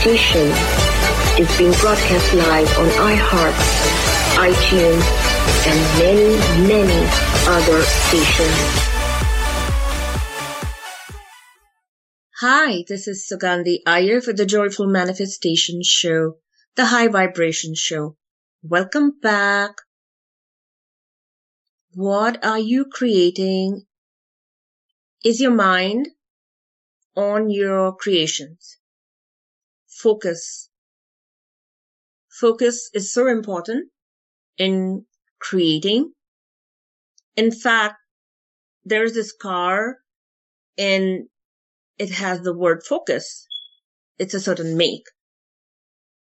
Manifestation is being broadcast live on iHeart, iTunes, and many, many other stations. Hi, this is Sugandhi Iyer for the Joyful Manifestation Show, the High Vibration Show. Welcome back. What are you creating? Is your mind on your creations? Focus. Focus is so important in creating. In fact, there's this car and it has the word focus. It's a certain make.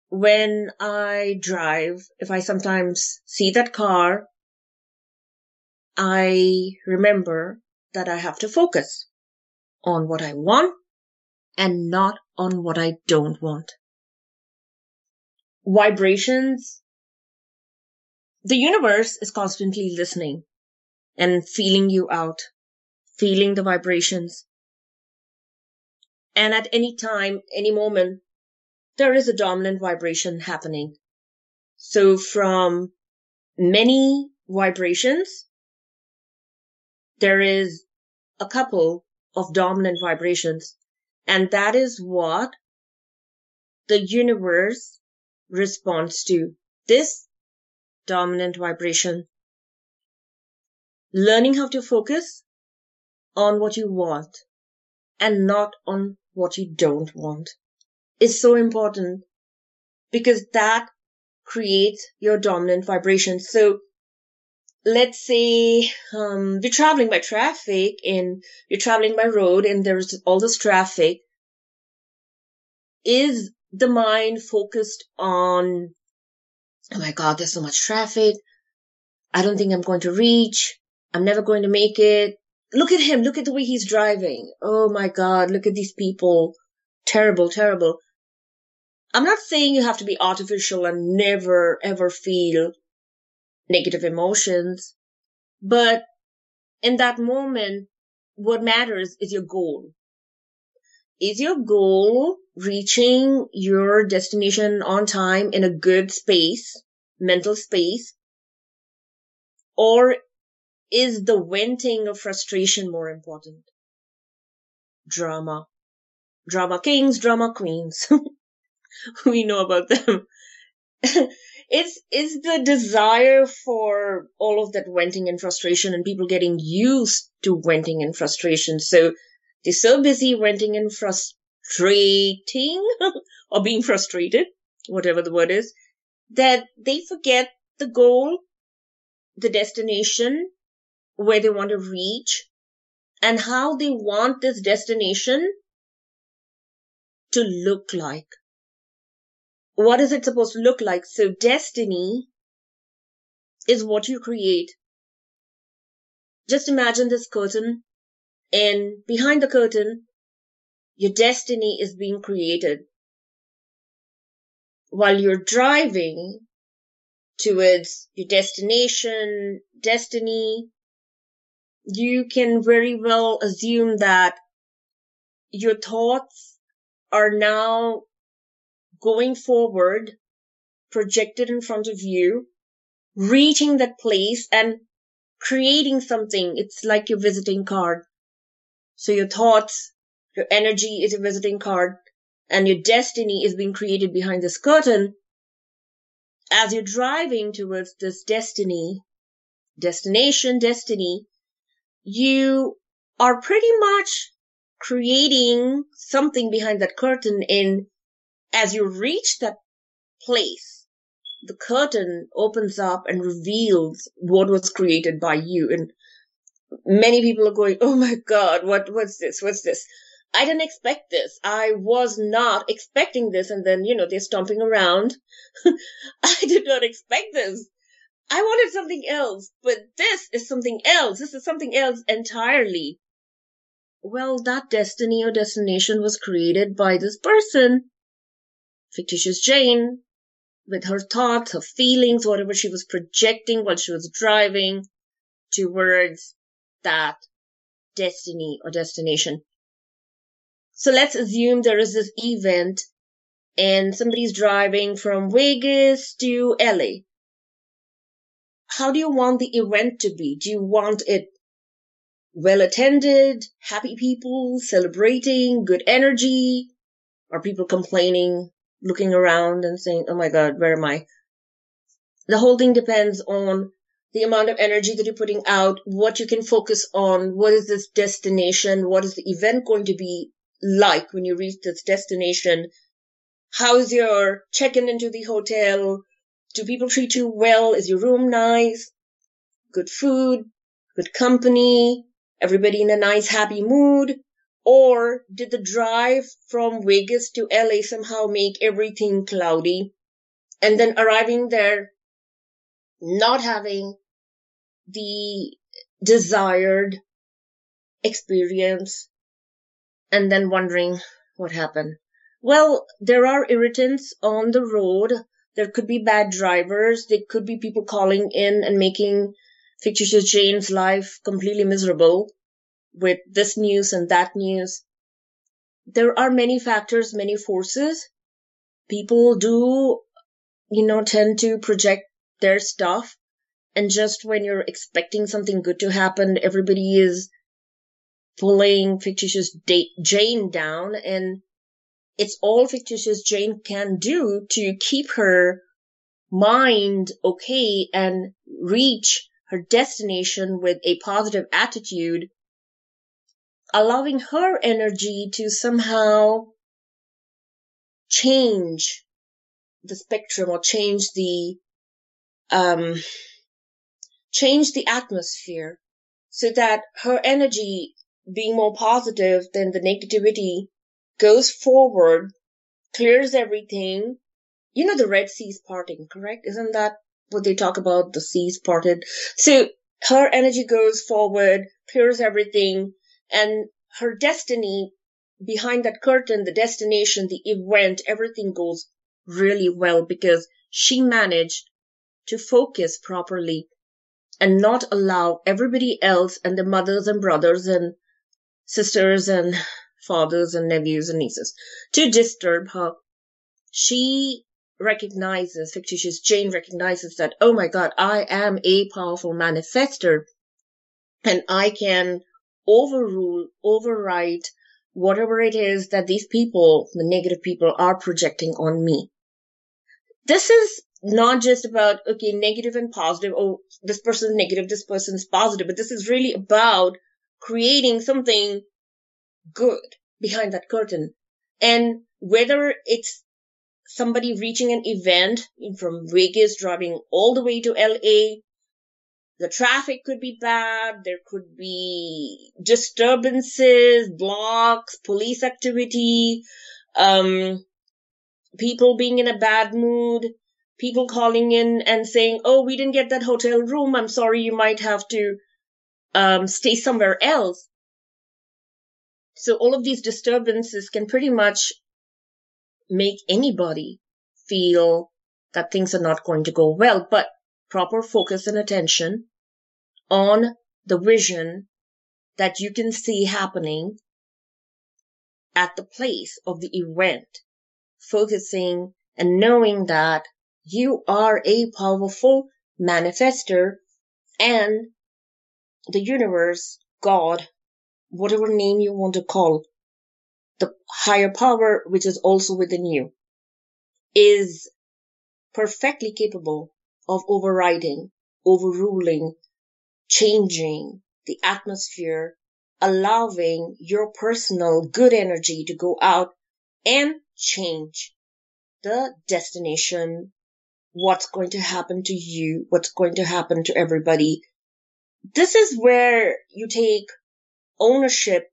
When I drive, if I sometimes see that car, I remember that I have to focus on what I want and not on what I don't want. Vibrations. The universe is constantly listening and feeling you out, feeling the vibrations. And at any time, any moment, there is a dominant vibration happening. So from many vibrations, there is a couple of dominant vibrations. And that is what the universe responds to. This dominant vibration. Learning how to focus on what you want and not on what you don't want is so important because that creates your dominant vibration. So let's say um, you're traveling by traffic and you're traveling by road and there's all this traffic. Is the mind focused on, oh my God, there's so much traffic. I don't think I'm going to reach. I'm never going to make it. Look at him. Look at the way he's driving. Oh my God. Look at these people. Terrible, terrible. I'm not saying you have to be artificial and never ever feel negative emotions. But in that moment, what matters is your goal. Is your goal reaching your destination on time in a good space, mental space? Or is the venting of frustration more important? Drama. Drama kings, drama queens. we know about them. it's it's the desire for all of that venting and frustration and people getting used to venting and frustration. So they're so busy venting and frustrating or being frustrated, whatever the word is, that they forget the goal, the destination, where they want to reach, and how they want this destination to look like what is it supposed to look like? So destiny is what you create. Just imagine this curtain and behind the curtain, your destiny is being created. While you're driving towards your destination, destiny, you can very well assume that your thoughts are now going forward, projected in front of you, reaching that place and creating something. It's like your visiting card. So your thoughts, your energy is a visiting card and your destiny is being created behind this curtain. As you're driving towards this destiny, destination, destiny, you are pretty much creating something behind that curtain in as you reach that place, the curtain opens up and reveals what was created by you. And many people are going, Oh my God, what, what's this? What's this? I didn't expect this. I was not expecting this. And then, you know, they're stomping around. I did not expect this. I wanted something else, but this is something else. This is something else entirely. Well, that destiny or destination was created by this person fictitious Jane with her thoughts, her feelings, whatever she was projecting while she was driving towards that destiny or destination. So let's assume there is this event and somebody's driving from Vegas to LA. How do you want the event to be? Do you want it well attended, happy people celebrating, good energy? Are people complaining, looking around and saying, Oh my God, where am I? The whole thing depends on the amount of energy that you're putting out, what you can focus on, what is this destination, what is the event going to be like when you reach this destination, how's your check-in into the hotel, do people treat you well, is your room nice, good food, good company, everybody in a nice happy mood, or did the drive from Vegas to LA somehow make everything cloudy? And then arriving there, not having the desired experience, and then wondering what happened. Well, there are irritants on the road. There could be bad drivers. There could be people calling in and making fictitious Jane's life completely miserable with this news and that news. There are many factors, many forces. People do, you know, tend to project their stuff. And just when you're expecting something good to happen, everybody is pulling fictitious Jane down and it's all fictitious Jane can do to keep her mind okay and reach her destination with a positive attitude, allowing her energy to somehow change the spectrum or change the um, change the atmosphere so that her energy being more positive than the negativity goes forward, clears everything. You know the Red Sea's parting, correct? Isn't that what they talk about? The seas parted. So her energy goes forward, clears everything, and her destiny behind that curtain, the destination, the event, everything goes really well because she managed to focus properly and not allow everybody else and the mothers and brothers and sisters and fathers and nephews and nieces to disturb her. She recognizes, fictitious Jane recognizes that, oh my God, I am a powerful manifester and I can overrule, override whatever it is that these people, the negative people, are projecting on me. This is not just about, okay, negative and positive. Oh, this person's negative, this person's positive, but this is really about creating something good behind that curtain. And whether it's somebody reaching an event from Vegas driving all the way to LA, the traffic could be bad, there could be disturbances, blocks, police activity, um, people being in a bad mood, people calling in and saying, "Oh, we didn't get that hotel room. I'm sorry, you might have to um, stay somewhere else." So all of these disturbances can pretty much make anybody feel that things are not going to go well, but proper focus and attention on the vision that you can see happening at the place of the event, focusing and knowing that you are a powerful manifester and the universe, God, whatever name you want to call the higher power, which is also within you, is perfectly capable of overriding, overruling, changing the atmosphere, allowing your personal good energy to go out and change the destination what's going to happen to you, what's going to happen to everybody. This is where you take ownership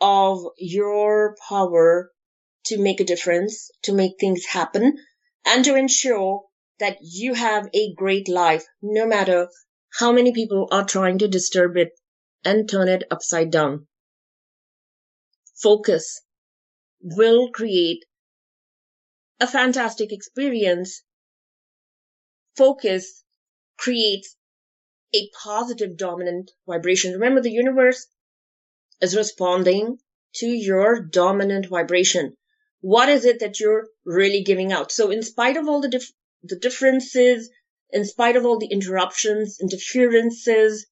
of your power to make a difference, to make things happen, and to ensure that you have a great life, no matter how many people are trying to disturb it and turn it upside down. Focus will create a fantastic experience focus creates a positive dominant vibration. Remember, the universe is responding to your dominant vibration. what is it that you're really giving out? So in spite of all the dif- the differences, in spite of all the interruptions, interferences,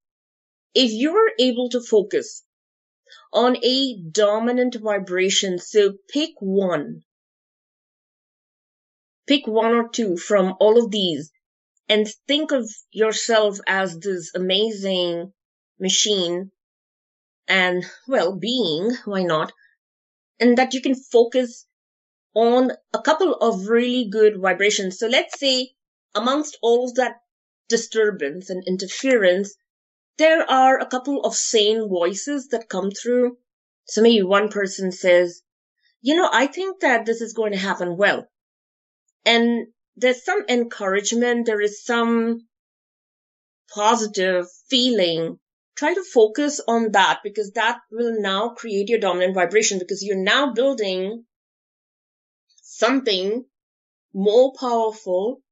if you're able to focus on a dominant vibration, so pick one, pick one or two from all of these and think of yourself as this amazing machine and well being, why not? And that you can focus on a couple of really good vibrations. So let's say amongst all that disturbance and interference, there are a couple of sane voices that come through. So maybe one person says, you know, I think that this is going to happen well. And there's some encouragement. There is some positive feeling. Try to focus on that because that will now create your dominant vibration because you're now building something more powerful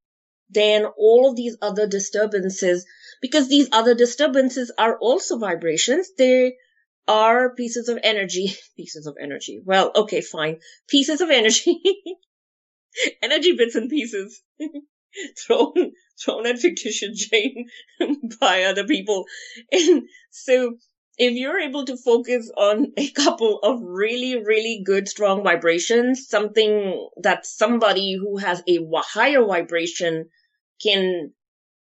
than all of these other disturbances because these other disturbances are also vibrations. They are pieces of energy, pieces of energy. Well, okay, fine. Pieces of energy, energy bits and pieces thrown, thrown at fictitious Jane by other people. And so if you're able to focus on a couple of really, really good, strong vibrations, something that somebody who has a higher vibration can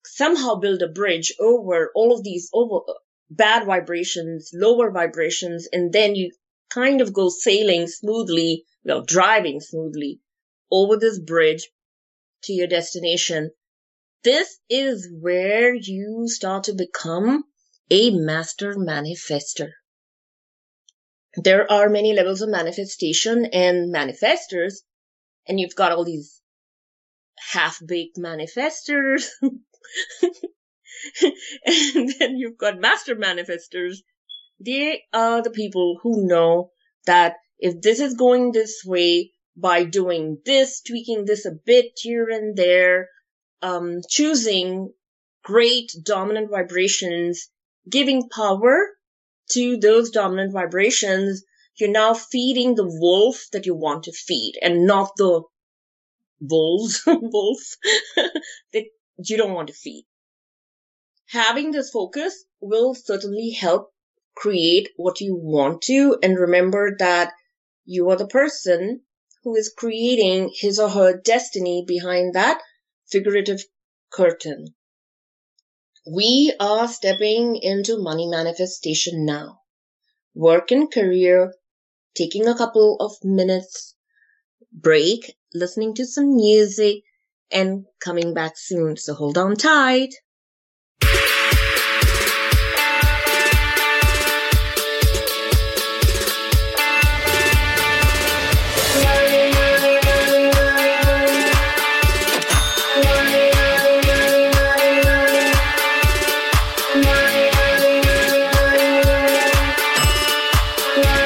somehow build a bridge over all of these over uh, bad vibrations, lower vibrations, and then you kind of go sailing smoothly, well, driving smoothly over this bridge to your destination. This is where you start to become a master manifester. There are many levels of manifestation and manifestors, and you've got all these half-baked manifestors, and then you've got master manifestors. They are the people who know that if this is going this way by doing this, tweaking this a bit here and there, um, choosing great dominant vibrations giving power to those dominant vibrations, you're now feeding the wolf that you want to feed and not the wolves, wolves that you don't want to feed. Having this focus will certainly help create what you want to and remember that you are the person who is creating his or her destiny behind that figurative curtain. We are stepping into money manifestation now. Work and career, taking a couple of minutes break, listening to some music, and coming back soon. So hold on tight. yeah.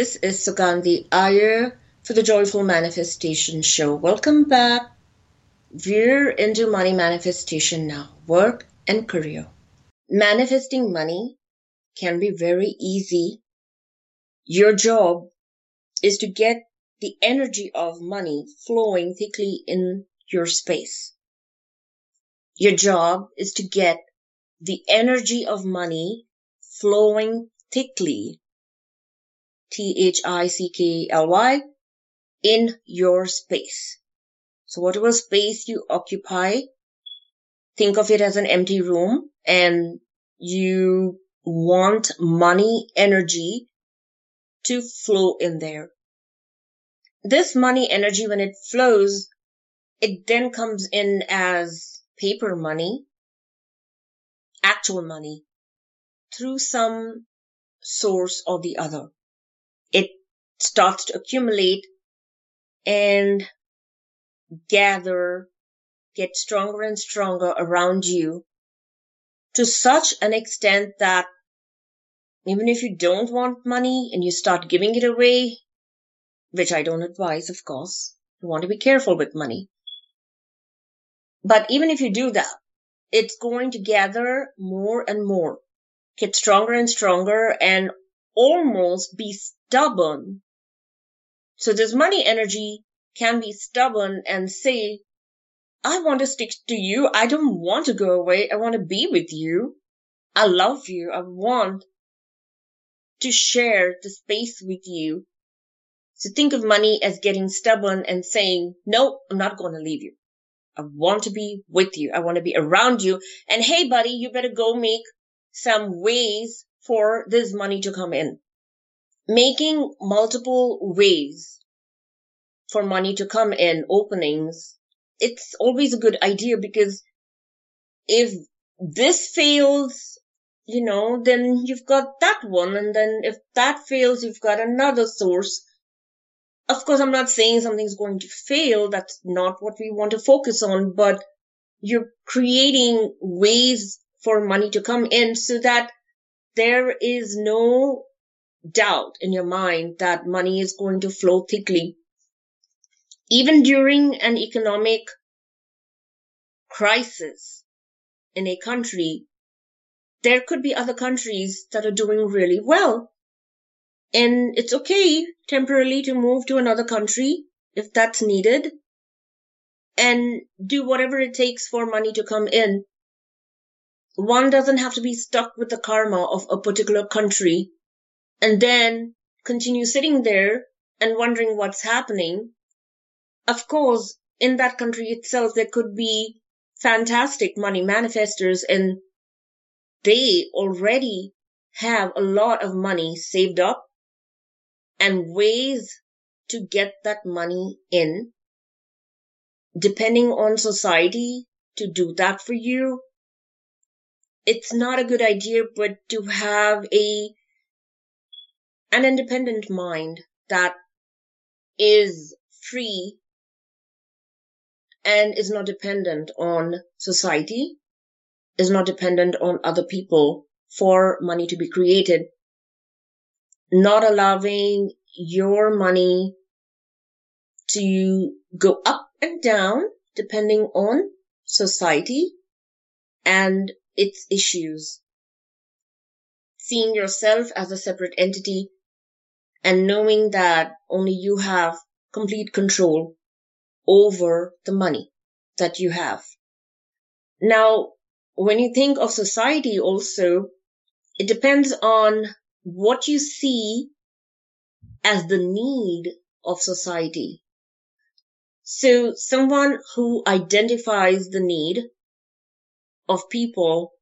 This is Sugandhi Iyer for the Joyful Manifestation Show. Welcome back. We're into money manifestation now, work and career. Manifesting money can be very easy. Your job is to get the energy of money flowing thickly in your space. Your job is to get the energy of money flowing thickly, T-H-I-C-K-L-Y, in your space. So whatever space you occupy, think of it as an empty room and you want money energy to flow in there. This money energy, when it flows, it then comes in as paper money, actual money, through some source or the other. It starts to accumulate and gather, get stronger and stronger around you to such an extent that even if you don't want money and you start giving it away, which I don't advise, of course, you want to be careful with money. But even if you do that, it's going to gather more and more, get stronger and stronger and almost be stubborn. So this money energy can be stubborn and say, I want to stick to you. I don't want to go away. I want to be with you. I love you. I want to share the space with you. So think of money as getting stubborn and saying, no, I'm not going to leave you. I want to be with you. I want to be around you. And hey, buddy, you better go make some ways for this money to come in. Making multiple ways for money to come in, openings, it's always a good idea because if this fails, you know, then you've got that one. And then if that fails, you've got another source. Of course, I'm not saying something's going to fail. That's not what we want to focus on, but you're creating ways for money to come in so that there is no doubt in your mind that money is going to flow thickly even during an economic crisis in a country, there could be other countries that are doing really well. And it's okay temporarily to move to another country if that's needed and do whatever it takes for money to come in. One doesn't have to be stuck with the karma of a particular country and then continue sitting there and wondering what's happening of course, in that country itself, there could be fantastic money manifestors and they already have a lot of money saved up and ways to get that money in. Depending on society to do that for you, it's not a good idea, but to have a, an independent mind that is free and is not dependent on society, is not dependent on other people for money to be created. Not allowing your money to go up and down depending on society and its issues. Seeing yourself as a separate entity and knowing that only you have complete control over the money that you have. Now, when you think of society also, it depends on what you see as the need of society. So someone who identifies the need of people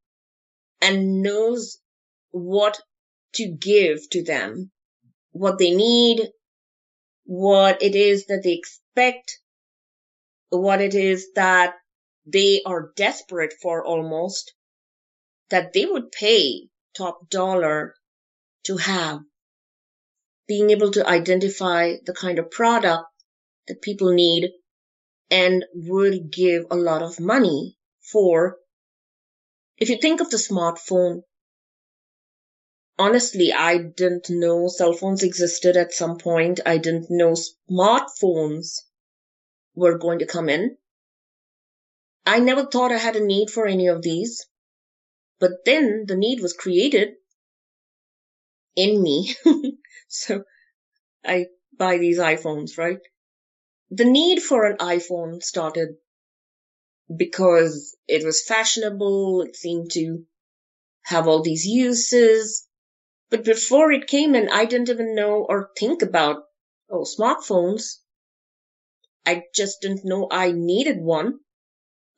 and knows what to give to them, what they need, what it is that they expect what it is that they are desperate for almost that they would pay top dollar to have being able to identify the kind of product that people need and would give a lot of money for. If you think of the smartphone, honestly, I didn't know cell phones existed at some point. I didn't know smartphones were going to come in. I never thought I had a need for any of these. But then the need was created in me. so I buy these iPhones, right? The need for an iPhone started because it was fashionable. It seemed to have all these uses. But before it came in, I didn't even know or think about, oh, smartphones. I just didn't know I needed one.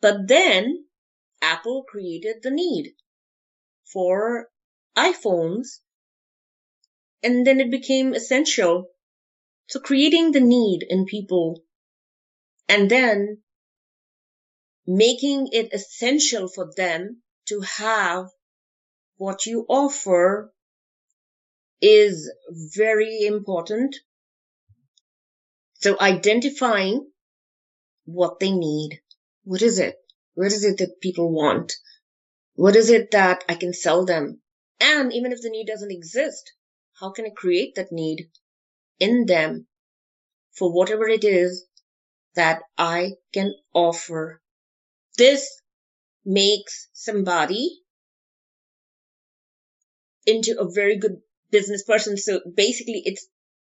But then Apple created the need for iPhones. And then it became essential. So creating the need in people and then making it essential for them to have what you offer is very important. So identifying what they need. What is it? What is it that people want? What is it that I can sell them? And even if the need doesn't exist, how can I create that need in them for whatever it is that I can offer? This makes somebody into a very good business person. So basically it's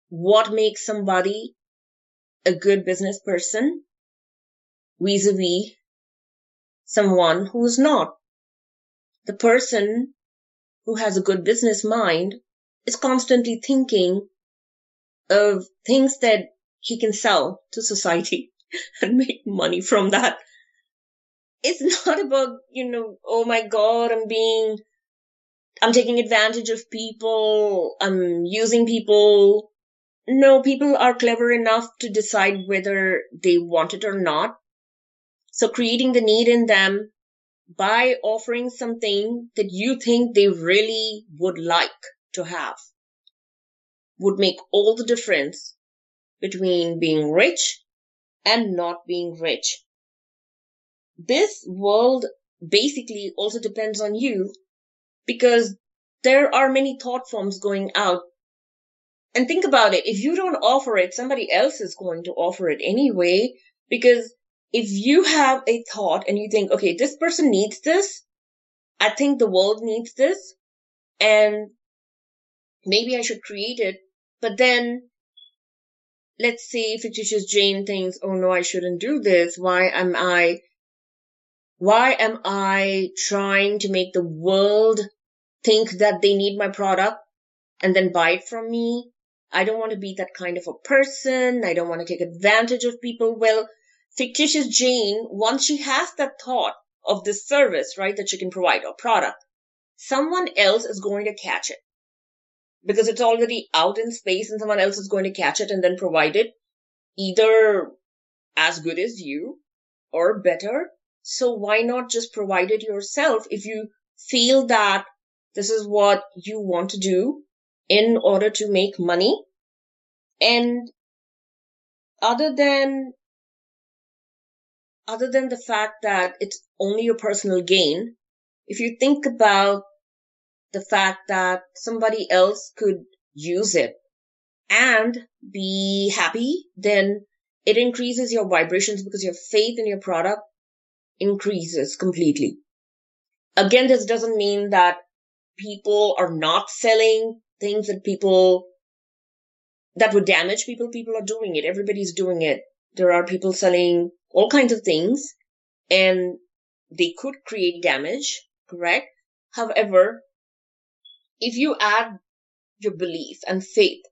what makes somebody a good business person vis-a-vis someone who's not the person who has a good business mind is constantly thinking of things that he can sell to society and make money from that. It's not about, you know, oh my God, I'm being, I'm taking advantage of people. I'm using people. No, people are clever enough to decide whether they want it or not. So creating the need in them by offering something that you think they really would like to have would make all the difference between being rich and not being rich. This world basically also depends on you because there are many thought forms going out. And think about it. If you don't offer it, somebody else is going to offer it anyway because if you have a thought and you think, okay, this person needs this, I think the world needs this, and maybe I should create it, but then let's say fictitious Jane thinks, oh no, I shouldn't do this. Why am I, why am I trying to make the world think that they need my product and then buy it from me? I don't want to be that kind of a person. I don't want to take advantage of people. Well, fictitious Jane, once she has that thought of this service, right, that she can provide or product, someone else is going to catch it because it's already out in space and someone else is going to catch it and then provide it either as good as you or better. So why not just provide it yourself if you feel that this is what you want to do in order to make money? And other than other than the fact that it's only your personal gain, if you think about the fact that somebody else could use it and be happy, then it increases your vibrations because your faith in your product increases completely. Again, this doesn't mean that people are not selling things that people that would damage people. People are doing it. Everybody's doing it. There are people selling all kinds of things and they could create damage, correct? However, if you add your belief and faith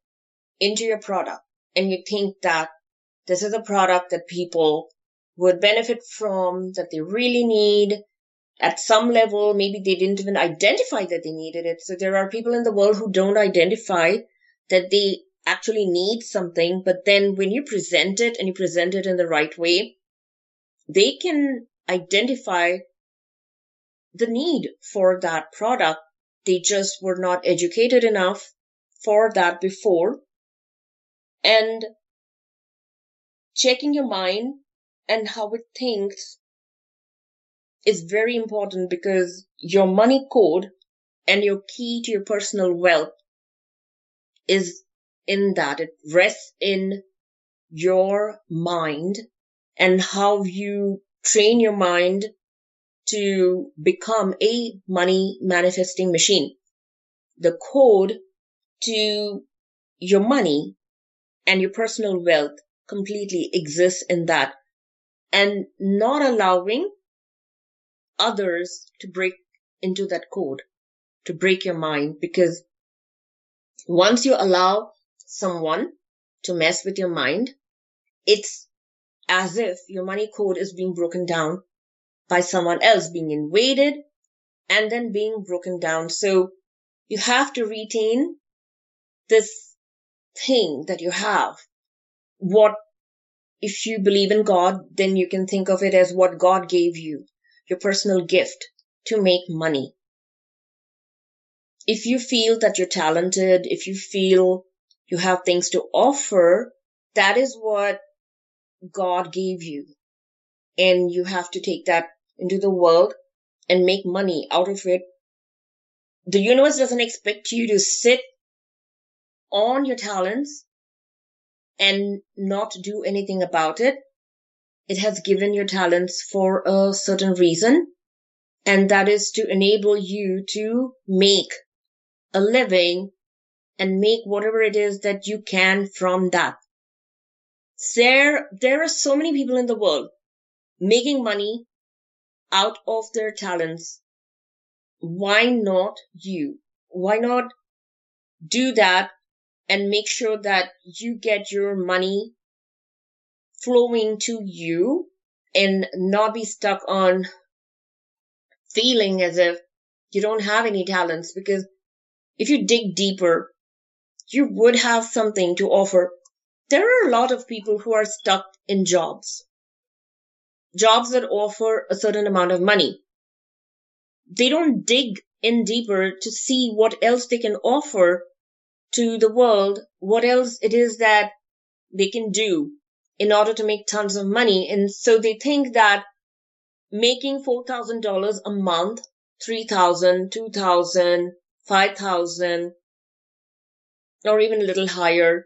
into your product and you think that this is a product that people would benefit from, that they really need at some level, maybe they didn't even identify that they needed it. So there are people in the world who don't identify that they actually need something, but then when you present it and you present it in the right way, they can identify the need for that product. They just were not educated enough for that before. And checking your mind and how it thinks is very important because your money code And your key to your personal wealth is in that it rests in your mind and how you train your mind to become a money manifesting machine. The code to your money and your personal wealth completely exists in that and not allowing others to break into that code, to break your mind because once you allow someone to mess with your mind, it's as if your money code is being broken down by someone else being invaded and then being broken down. So you have to retain this thing that you have. What, if you believe in God, then you can think of it as what God gave you, your personal gift to make money. If you feel that you're talented, if you feel you have things to offer, that is what God gave you. And you have to take that into the world and make money out of it. The universe doesn't expect you to sit on your talents and not do anything about it. It has given your talents for a certain reason, and that is to enable you to make a living and make whatever it is that you can from that. There, there are so many people in the world making money out of their talents. Why not you? Why not do that and make sure that you get your money flowing to you and not be stuck on feeling as if you don't have any talents because if you dig deeper, you would have something to offer. There are a lot of people who are stuck in jobs. Jobs that offer a certain amount of money. They don't dig in deeper to see what else they can offer to the world what else it is that they can do in order to make tons of money. And so they think that making $4,000 a month, 3,000, 2,000, 5,000, or even a little higher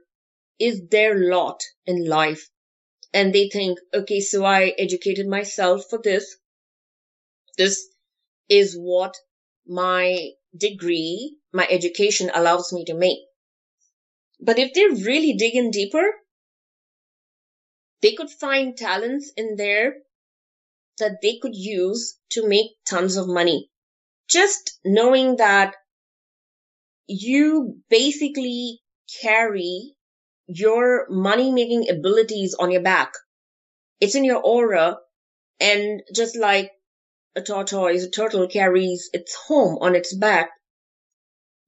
is their lot in life. And they think, okay, so I educated myself for this. This is what my degree, my education allows me to make. But if they really dig in deeper, they could find talents in there that they could use to make tons of money. Just knowing that you basically carry your money making abilities on your back. It's in your aura. And just like a tortoise, a turtle carries its home on its back,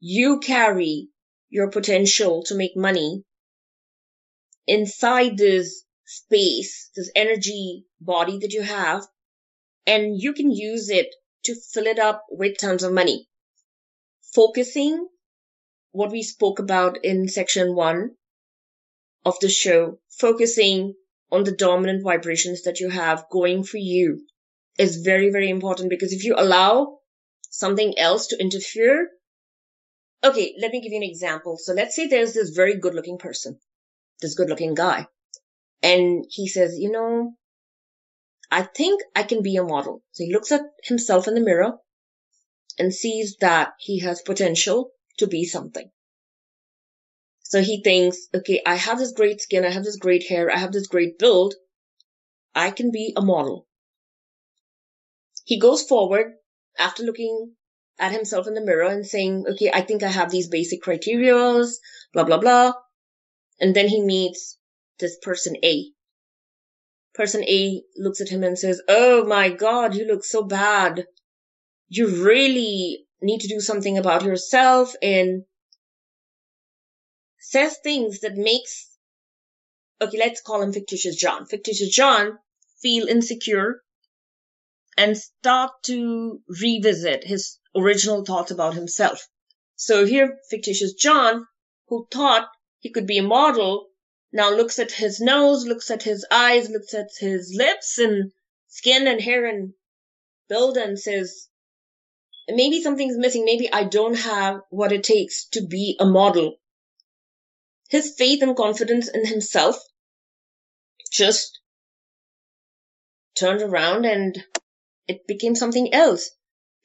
you carry your potential to make money inside this space, this energy body that you have, and you can use it to fill it up with tons of money. Focusing what we spoke about in section one of the show, focusing on the dominant vibrations that you have going for you is very, very important because if you allow something else to interfere, Okay, let me give you an example. So let's say there's this very good looking person, this good looking guy, and he says, you know, I think I can be a model. So he looks at himself in the mirror and sees that he has potential to be something. So he thinks, okay, I have this great skin, I have this great hair, I have this great build. I can be a model. He goes forward after looking at himself in the mirror and saying, okay, I think I have these basic criterias, blah, blah, blah. And then he meets this person A. Person A looks at him and says, Oh my God, you look so bad. You really need to do something about yourself and says things that makes, okay, let's call him fictitious John. Fictitious John feel insecure and start to revisit his original thoughts about himself. So here, fictitious John, who thought he could be a model, now looks at his nose, looks at his eyes, looks at his lips and skin and hair and build and says, maybe something's missing. Maybe I don't have what it takes to be a model. His faith and confidence in himself just turned around and it became something else.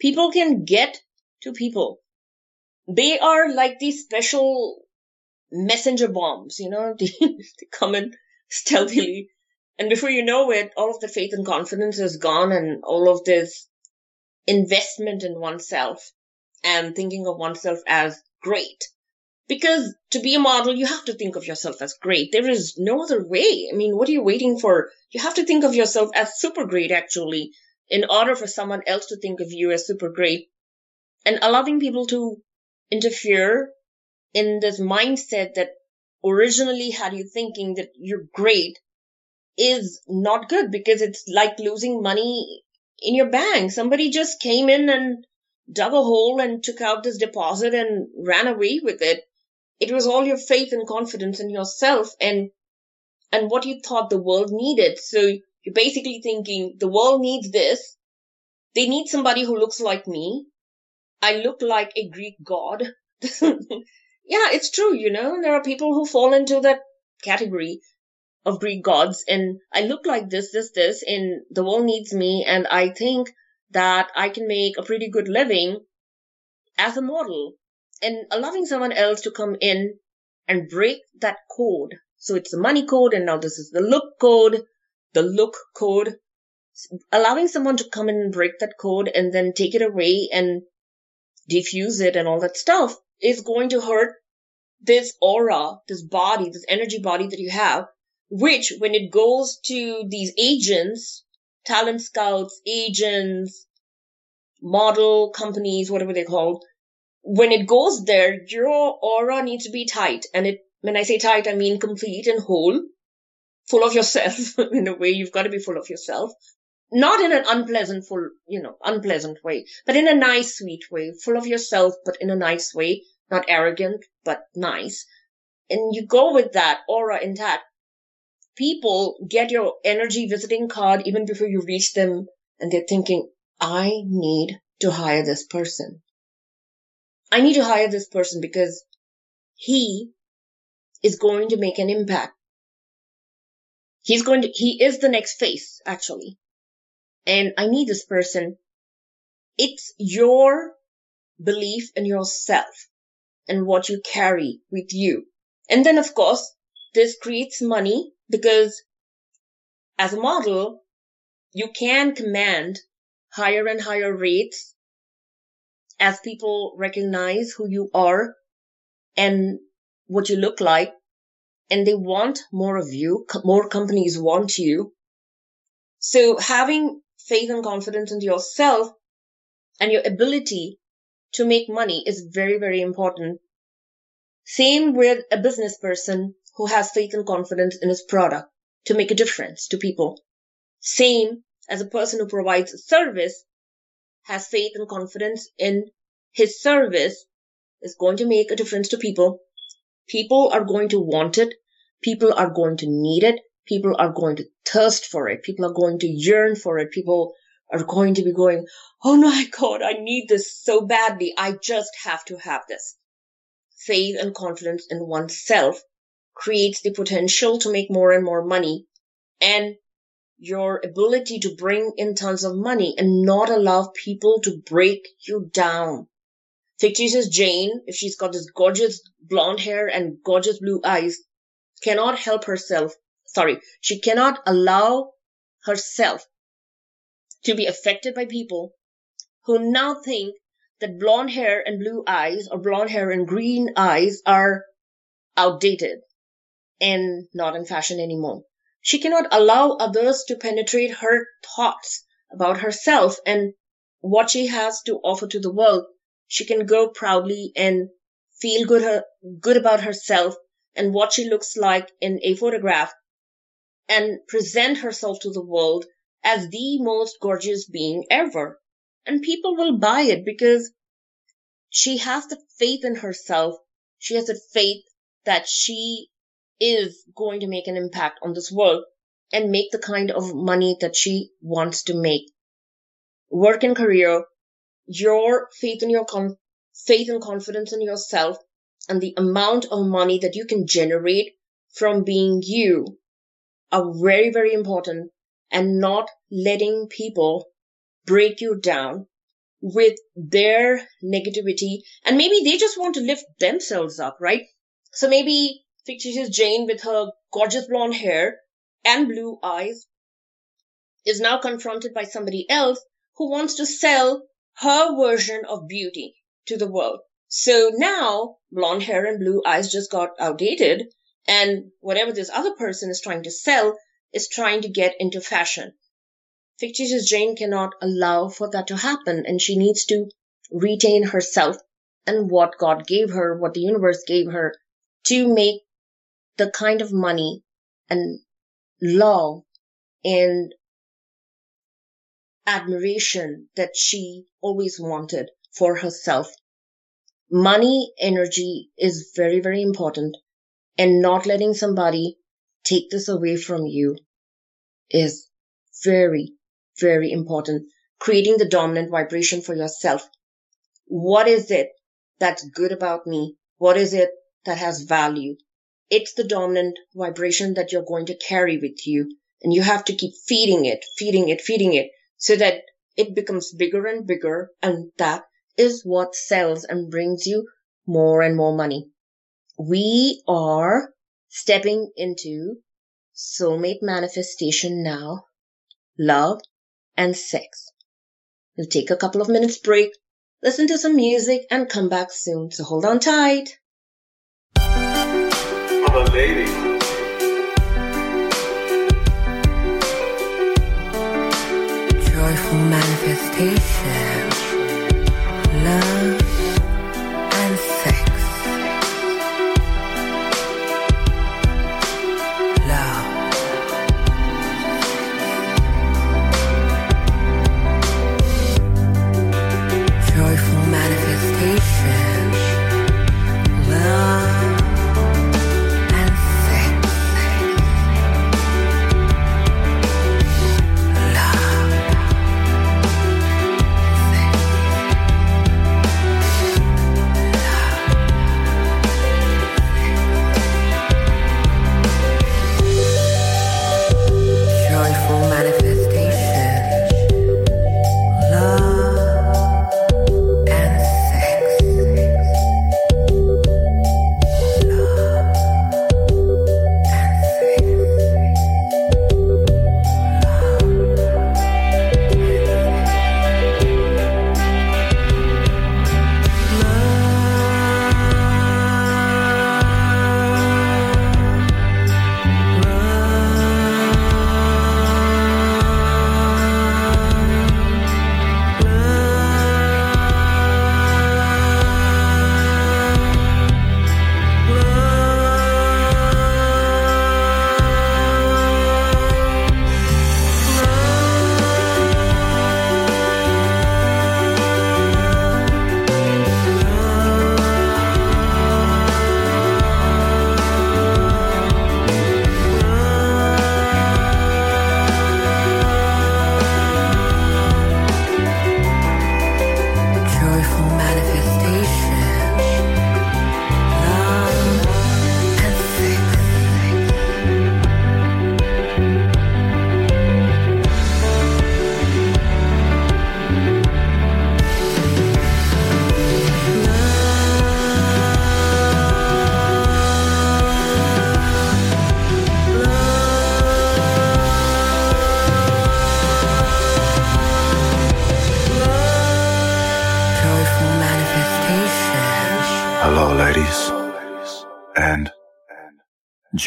People can get to people. They are like these special messenger bombs, you know, they, come in stealthily. And before you know it, all of the faith and confidence is gone and all of this investment in oneself and thinking of oneself as great. Because to be a model, you have to think of yourself as great. There is no other way. I mean, what are you waiting for? You have to think of yourself as super great, actually, in order for someone else to think of you as super great. And allowing people to interfere in this mindset that originally had you thinking that you're great is not good because it's like losing money in your bank. Somebody just came in and dug a hole and took out this deposit and ran away with it. It was all your faith and confidence in yourself and and what you thought the world needed. So you're basically thinking the world needs this. They need somebody who looks like me. I look like a Greek god. yeah, it's true, you know, there are people who fall into that category of Greek gods and I look like this, this, this and the world needs me and I think that I can make a pretty good living as a model and allowing someone else to come in and break that code. So it's the money code and now this is the look code, the look code. Allowing someone to come in and break that code and then take it away and diffuse it and all that stuff is going to hurt this aura, this body, this energy body that you have, which when it goes to these agents, talent scouts, agents, model companies, whatever they're called, when it goes there, your aura needs to be tight. And it, when I say tight, I mean complete and whole, full of yourself in a way. You've got to be full of yourself. Not in an unpleasant, full, you know, unpleasant way, but in a nice, sweet way, full of yourself, but in a nice way not arrogant, but nice. And you go with that aura intact. People get your energy visiting card even before you reach them and they're thinking, I need to hire this person. I need to hire this person because he is going to make an impact. He's going to, he is the next face, actually. And I need this person. It's your belief in yourself and what you carry with you. And then of course, this creates money because as a model, you can command higher and higher rates as people recognize who you are and what you look like and they want more of you. More companies want you. So having faith and confidence in yourself and your ability to make money is very, very important. Same with a business person who has faith and confidence in his product to make a difference to people. Same as a person who provides a service has faith and confidence in his service is going to make a difference to people. People are going to want it. People are going to need it. People are going to thirst for it. People are going to yearn for it. People are going to be going, Oh my God, I need this so badly. I just have to have this. Faith and confidence in oneself creates the potential to make more and more money and your ability to bring in tons of money and not allow people to break you down. Fictitious Jane, if she's got this gorgeous blonde hair and gorgeous blue eyes, cannot help herself. Sorry, she cannot allow herself to be affected by people who now think that blonde hair and blue eyes or blonde hair and green eyes are outdated and not in fashion anymore. She cannot allow others to penetrate her thoughts about herself and what she has to offer to the world. She can go proudly and feel good, her, good about herself and what she looks like in a photograph and present herself to the world as the most gorgeous being ever. And people will buy it because she has the faith in herself. She has the faith that she is going to make an impact on this world and make the kind of money that she wants to make. Work and career, your faith in your con- faith and confidence in yourself and the amount of money that you can generate from being you are very, very important and not letting people break you down with their negativity. And maybe they just want to lift themselves up, right? So maybe fictitious Jane with her gorgeous blonde hair and blue eyes is now confronted by somebody else who wants to sell her version of beauty to the world. So now blonde hair and blue eyes just got outdated and whatever this other person is trying to sell is trying to get into fashion. Fictitious Jane cannot allow for that to happen and she needs to retain herself and what God gave her, what the universe gave her to make the kind of money and love and admiration that she always wanted for herself. Money energy is very, very important and not letting somebody take this away from you is very, very important. Creating the dominant vibration for yourself. What is it that's good about me? What is it that has value? It's the dominant vibration that you're going to carry with you. And you have to keep feeding it, feeding it, feeding it so that it becomes bigger and bigger. And that is what sells and brings you more and more money. We are stepping into soulmate manifestation now, love and sex. We'll take a couple of minutes break, listen to some music and come back soon. So hold on tight. For the ladies. Manifestation,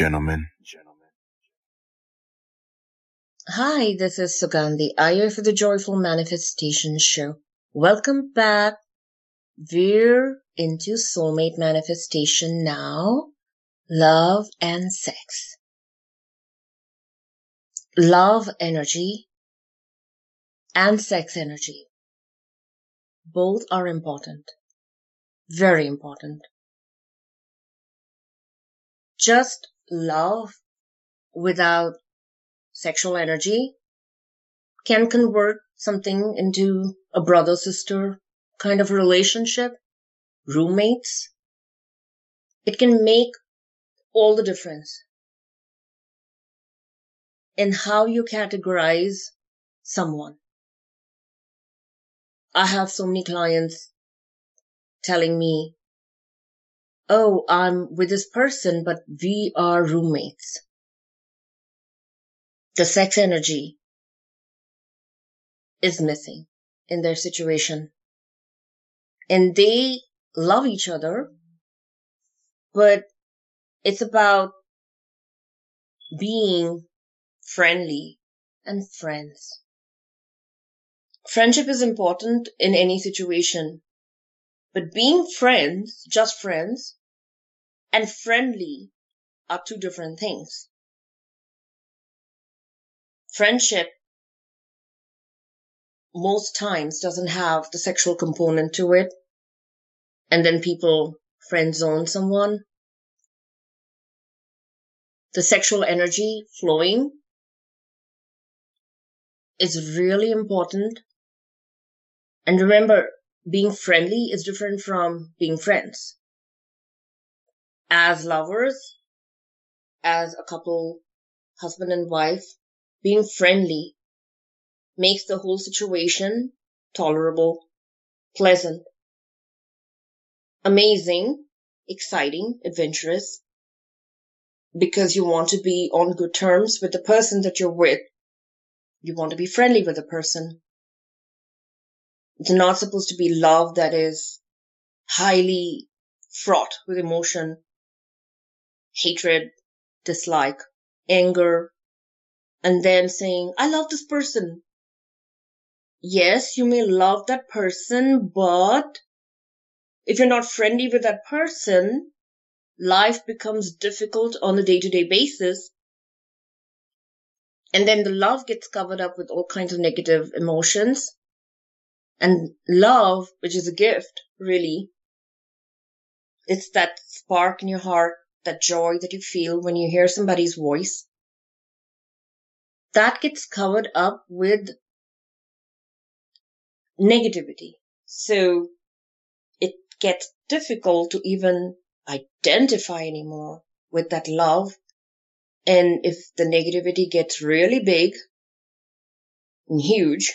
gentlemen. Hi, this is Sugandhi Iyer for the Joyful Manifestation Show. Welcome back. We're into soulmate manifestation now. Love and sex. Love energy and sex energy. Both are important. Very important. Just love without sexual energy can convert something into a brother sister kind of relationship, roommates, it can make all the difference in how you categorize someone. I have so many clients telling me, Oh, I'm with this person, but we are roommates. The sex energy is missing in their situation. And they love each other, but it's about being friendly and friends. Friendship is important in any situation, but being friends, just friends, and friendly are two different things. Friendship most times doesn't have the sexual component to it, and then people friend zone someone. The sexual energy flowing is really important. And remember, being friendly is different from being friends. As lovers, as a couple, husband and wife, being friendly makes the whole situation tolerable, pleasant, amazing, exciting, adventurous, because you want to be on good terms with the person that you're with. You want to be friendly with the person. It's not supposed to be love that is highly fraught with emotion, hatred, dislike, anger, and then saying, I love this person. Yes, you may love that person, but if you're not friendly with that person, life becomes difficult on a day to day basis. And then the love gets covered up with all kinds of negative emotions. And love, which is a gift, really, it's that spark in your heart, that joy that you feel when you hear somebody's voice. That gets covered up with negativity. So it gets difficult to even identify anymore with that love. And if the negativity gets really big and huge,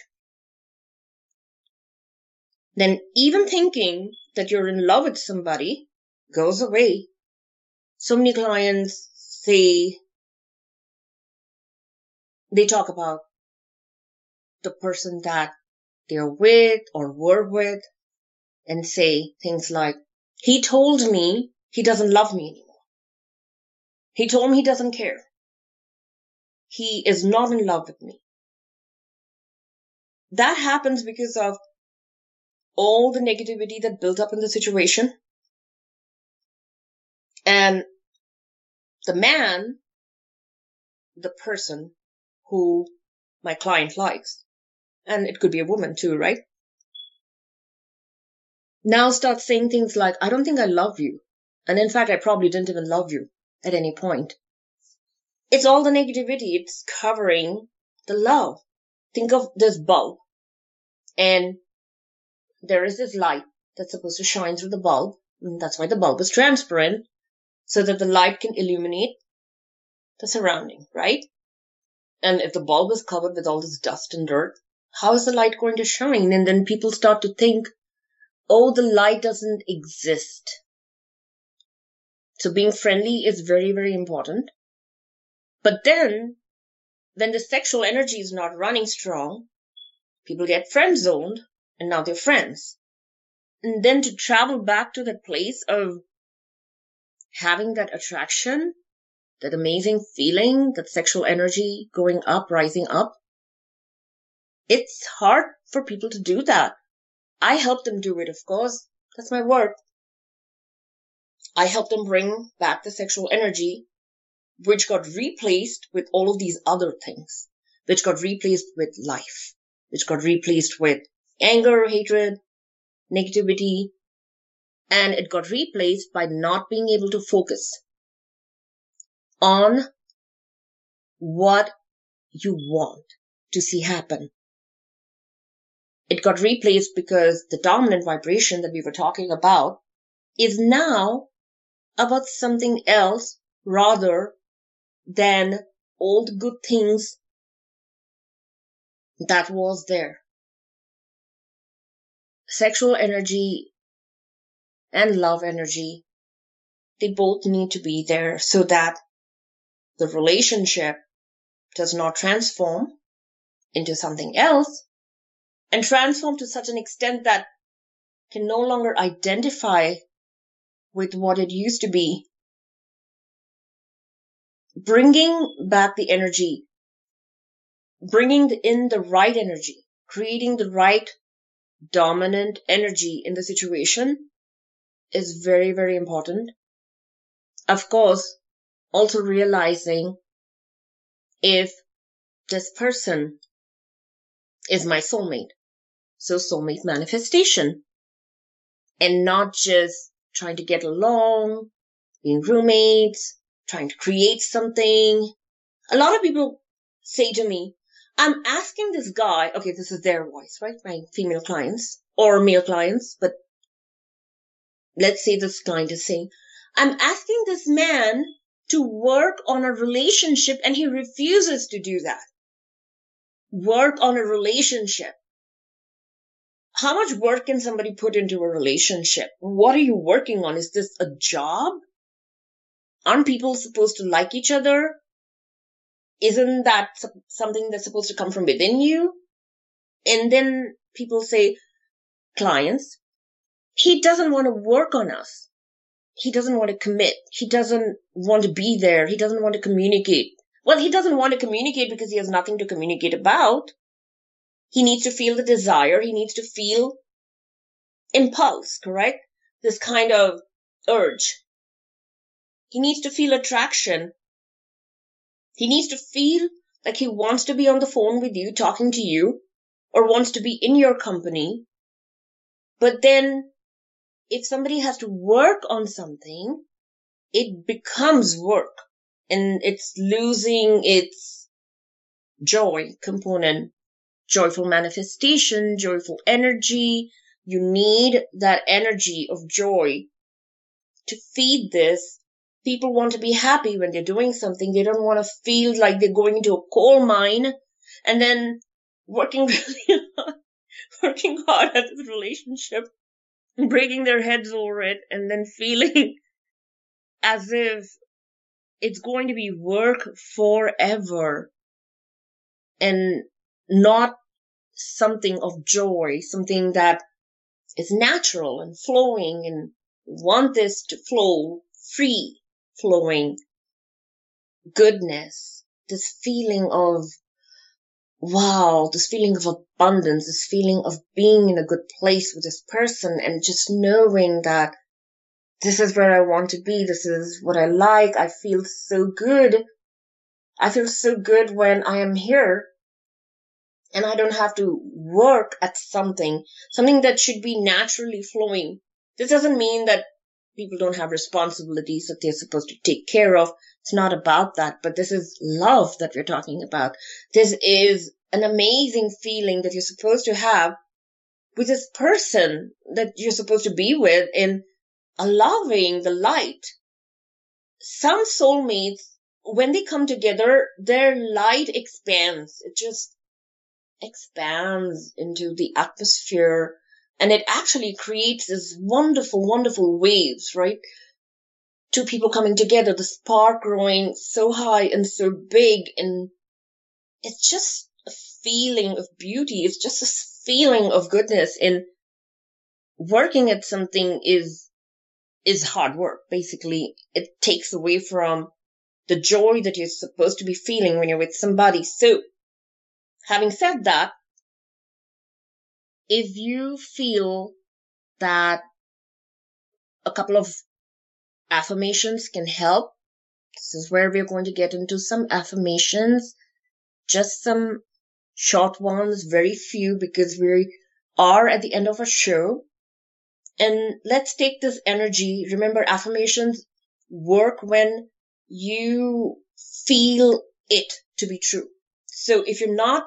then even thinking that you're in love with somebody goes away. So many clients say they talk about the person that they're with or were with and say things like, he told me he doesn't love me anymore. He told me he doesn't care. He is not in love with me. That happens because of all the negativity that built up in the situation. And the man, the person who my client likes, and it could be a woman too, right? Now start saying things like, I don't think I love you. And in fact, I probably didn't even love you at any point. It's all the negativity. It's covering the love. Think of this bulb and there is this light that's supposed to shine through the bulb. And that's why the bulb is transparent so that the light can illuminate the surrounding, right? And if the bulb is covered with all this dust and dirt, how is the light going to shine? And then people start to think, oh, the light doesn't exist. So being friendly is very, very important. But then, when the sexual energy is not running strong, people get friend zoned and now they're friends. And then to travel back to that place of having that attraction, that amazing feeling, that sexual energy going up, rising up, it's hard for people to do that. I help them do it, of course. That's my work. I help them bring back the sexual energy, which got replaced with all of these other things, which got replaced with life, which got replaced with anger, hatred, negativity, and it got replaced by not being able to focus on what you want to see happen. it got replaced because the dominant vibration that we were talking about is now about something else rather than all the good things that was there. Sexual energy and love energy, they both need to be there so that the relationship does not transform into something else and transform to such an extent that can no longer identify with what it used to be. Bringing back the energy, bringing in the right energy, creating the right dominant energy in the situation is very, very important. Of course, also realizing if this person is my soulmate. So soulmate manifestation and not just trying to get along, being roommates, trying to create something. A lot of people say to me, I'm asking this guy, okay, this is their voice, right? My female clients or male clients, but let's say this client is saying, I'm asking this man to work on a relationship and he refuses to do that. Work on a relationship. How much work can somebody put into a relationship? What are you working on? Is this a job? Aren't people supposed to like each other? Isn't that something that's supposed to come from within you? And then people say, clients, he doesn't want to work on us. He doesn't want to commit. He doesn't want to be there. He doesn't want to communicate. Well, he doesn't want to communicate because he has nothing to communicate about. He needs to feel the desire. He needs to feel impulse, correct? This kind of urge. He needs to feel attraction. He needs to feel like he wants to be on the phone with you, talking to you, or wants to be in your company. But then if somebody has to work on something, it becomes work and it's losing its joy component, joyful manifestation, joyful energy. You need that energy of joy to feed this. People want to be happy when they're doing something. They don't want to feel like they're going into a coal mine and then working really hard, working hard at the relationship breaking their heads over it and then feeling as if it's going to be work forever and not something of joy, something that is natural and flowing and want this to flow free flowing goodness, this feeling of wow, this feeling of abundance, this feeling of being in a good place with this person and just knowing that this is where I want to be. This is what I like. I feel so good. I feel so good when I am here and I don't have to work at something, something that should be naturally flowing. This doesn't mean that people don't have responsibilities that they're supposed to take care of. It's not about that, but this is love that we're talking about. This is an amazing feeling that you're supposed to have with this person that you're supposed to be with in allowing the light. Some soulmates, when they come together, their light expands. It just expands into the atmosphere and it actually creates this wonderful, wonderful waves, right? Two people coming together, the spark growing so high and so big and it's just a feeling of beauty. It's just a feeling of goodness and working at something is, is hard work. Basically, it takes away from the joy that you're supposed to be feeling when you're with somebody. So having said that, if you feel that a couple of affirmations can help, this is where we're going to get into some affirmations, just some short ones, very few because we are at the end of a show. And let's take this energy. Remember affirmations work when you feel it to be true. So if you're not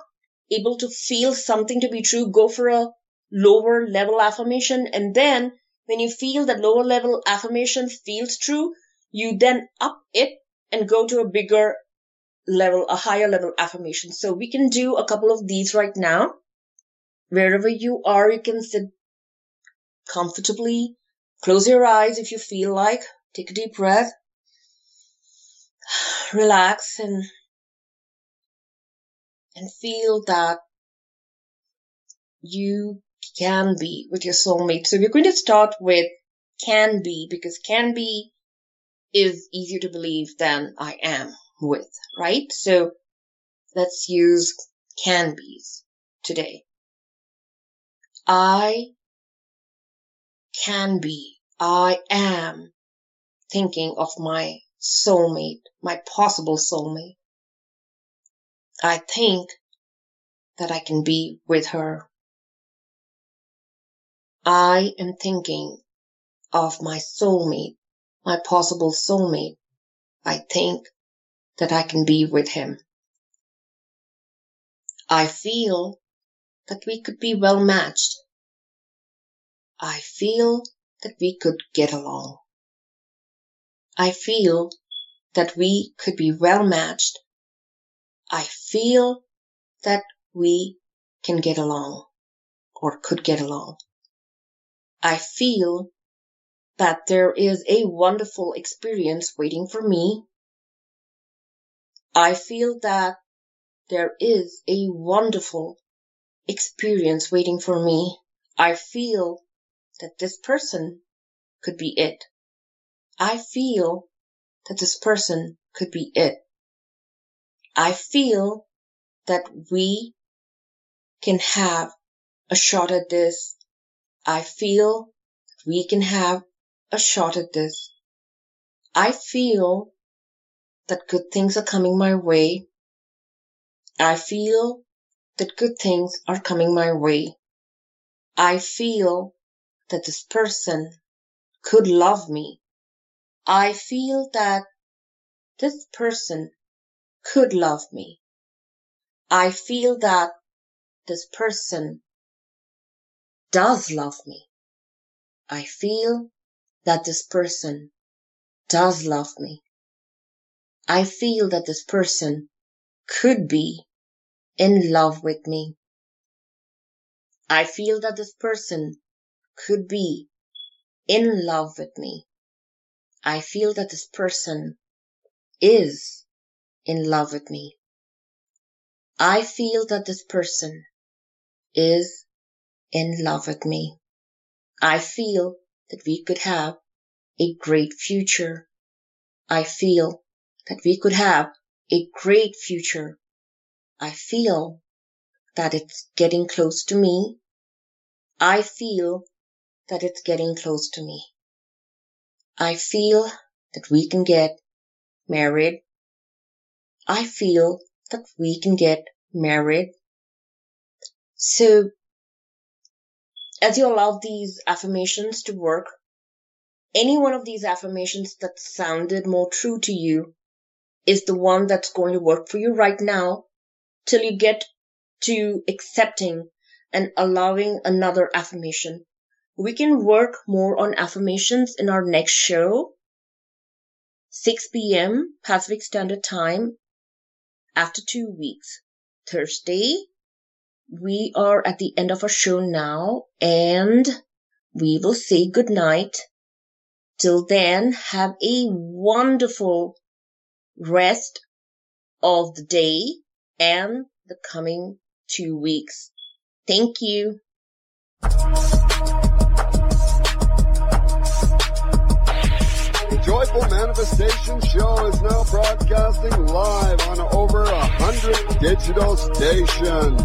able to feel something to be true, go for a lower level affirmation. And then when you feel that lower level affirmation feels true, you then up it and go to a bigger level, a higher level affirmation. So we can do a couple of these right now. Wherever you are, you can sit comfortably. Close your eyes if you feel like. Take a deep breath. Relax and and feel that you can be with your soulmate. So we're going to start with can be because can be is easier to believe than I am with, right? So let's use can be's today. I can be, I am thinking of my soulmate, my possible soulmate. I think that I can be with her. I am thinking of my soulmate, my possible soulmate. I think that I can be with him. I feel that we could be well matched. I feel that we could get along. I feel that we could be well matched. I feel that we can get along or could get along. I feel that there is a wonderful experience waiting for me. I feel that there is a wonderful experience waiting for me. I feel that this person could be it. I feel that this person could be it. I feel that we can have a shot at this. I feel we can have a shot at this. I feel that good things are coming my way. I feel that good things are coming my way. I feel that this person could love me. I feel that this person could love me. I feel that this person does love me. I feel that this person does love me. I feel that this person could be in love with me. I feel that this person could be in love with me. I feel that this person is in love with me. I feel that this person is in love with me. I feel that we could have a great future. I feel that we could have a great future. I feel that it's getting close to me. I feel that it's getting close to me. I feel that we can get married. I feel that we can get married. So, as you allow these affirmations to work, any one of these affirmations that sounded more true to you is the one that's going to work for you right now till you get to accepting and allowing another affirmation. We can work more on affirmations in our next show, 6 p.m. Pacific Standard Time, after two weeks. Thursday, we are at the end of our show now, and we will say good night. Till then, have a wonderful rest of the day and the coming two weeks. Thank you. The Manifestation Show is now broadcasting live on over a hundred digital stations.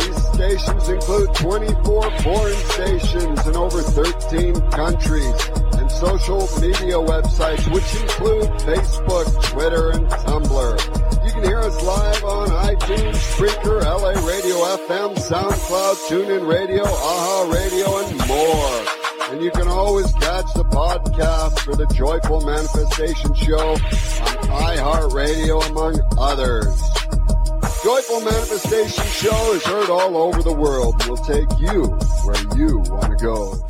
These stations include 24 foreign stations in over 13 countries and social media websites which include Facebook, Twitter, and Tumblr. You can hear us live on iTunes, Spreaker, LA Radio FM, SoundCloud, TuneIn Radio, AHA Radio, and more. And you can always catch the podcast for the Joyful Manifestation Show on iHeartRadio, among others. Joyful Manifestation Show is heard all over the world. We'll take you where you want to go.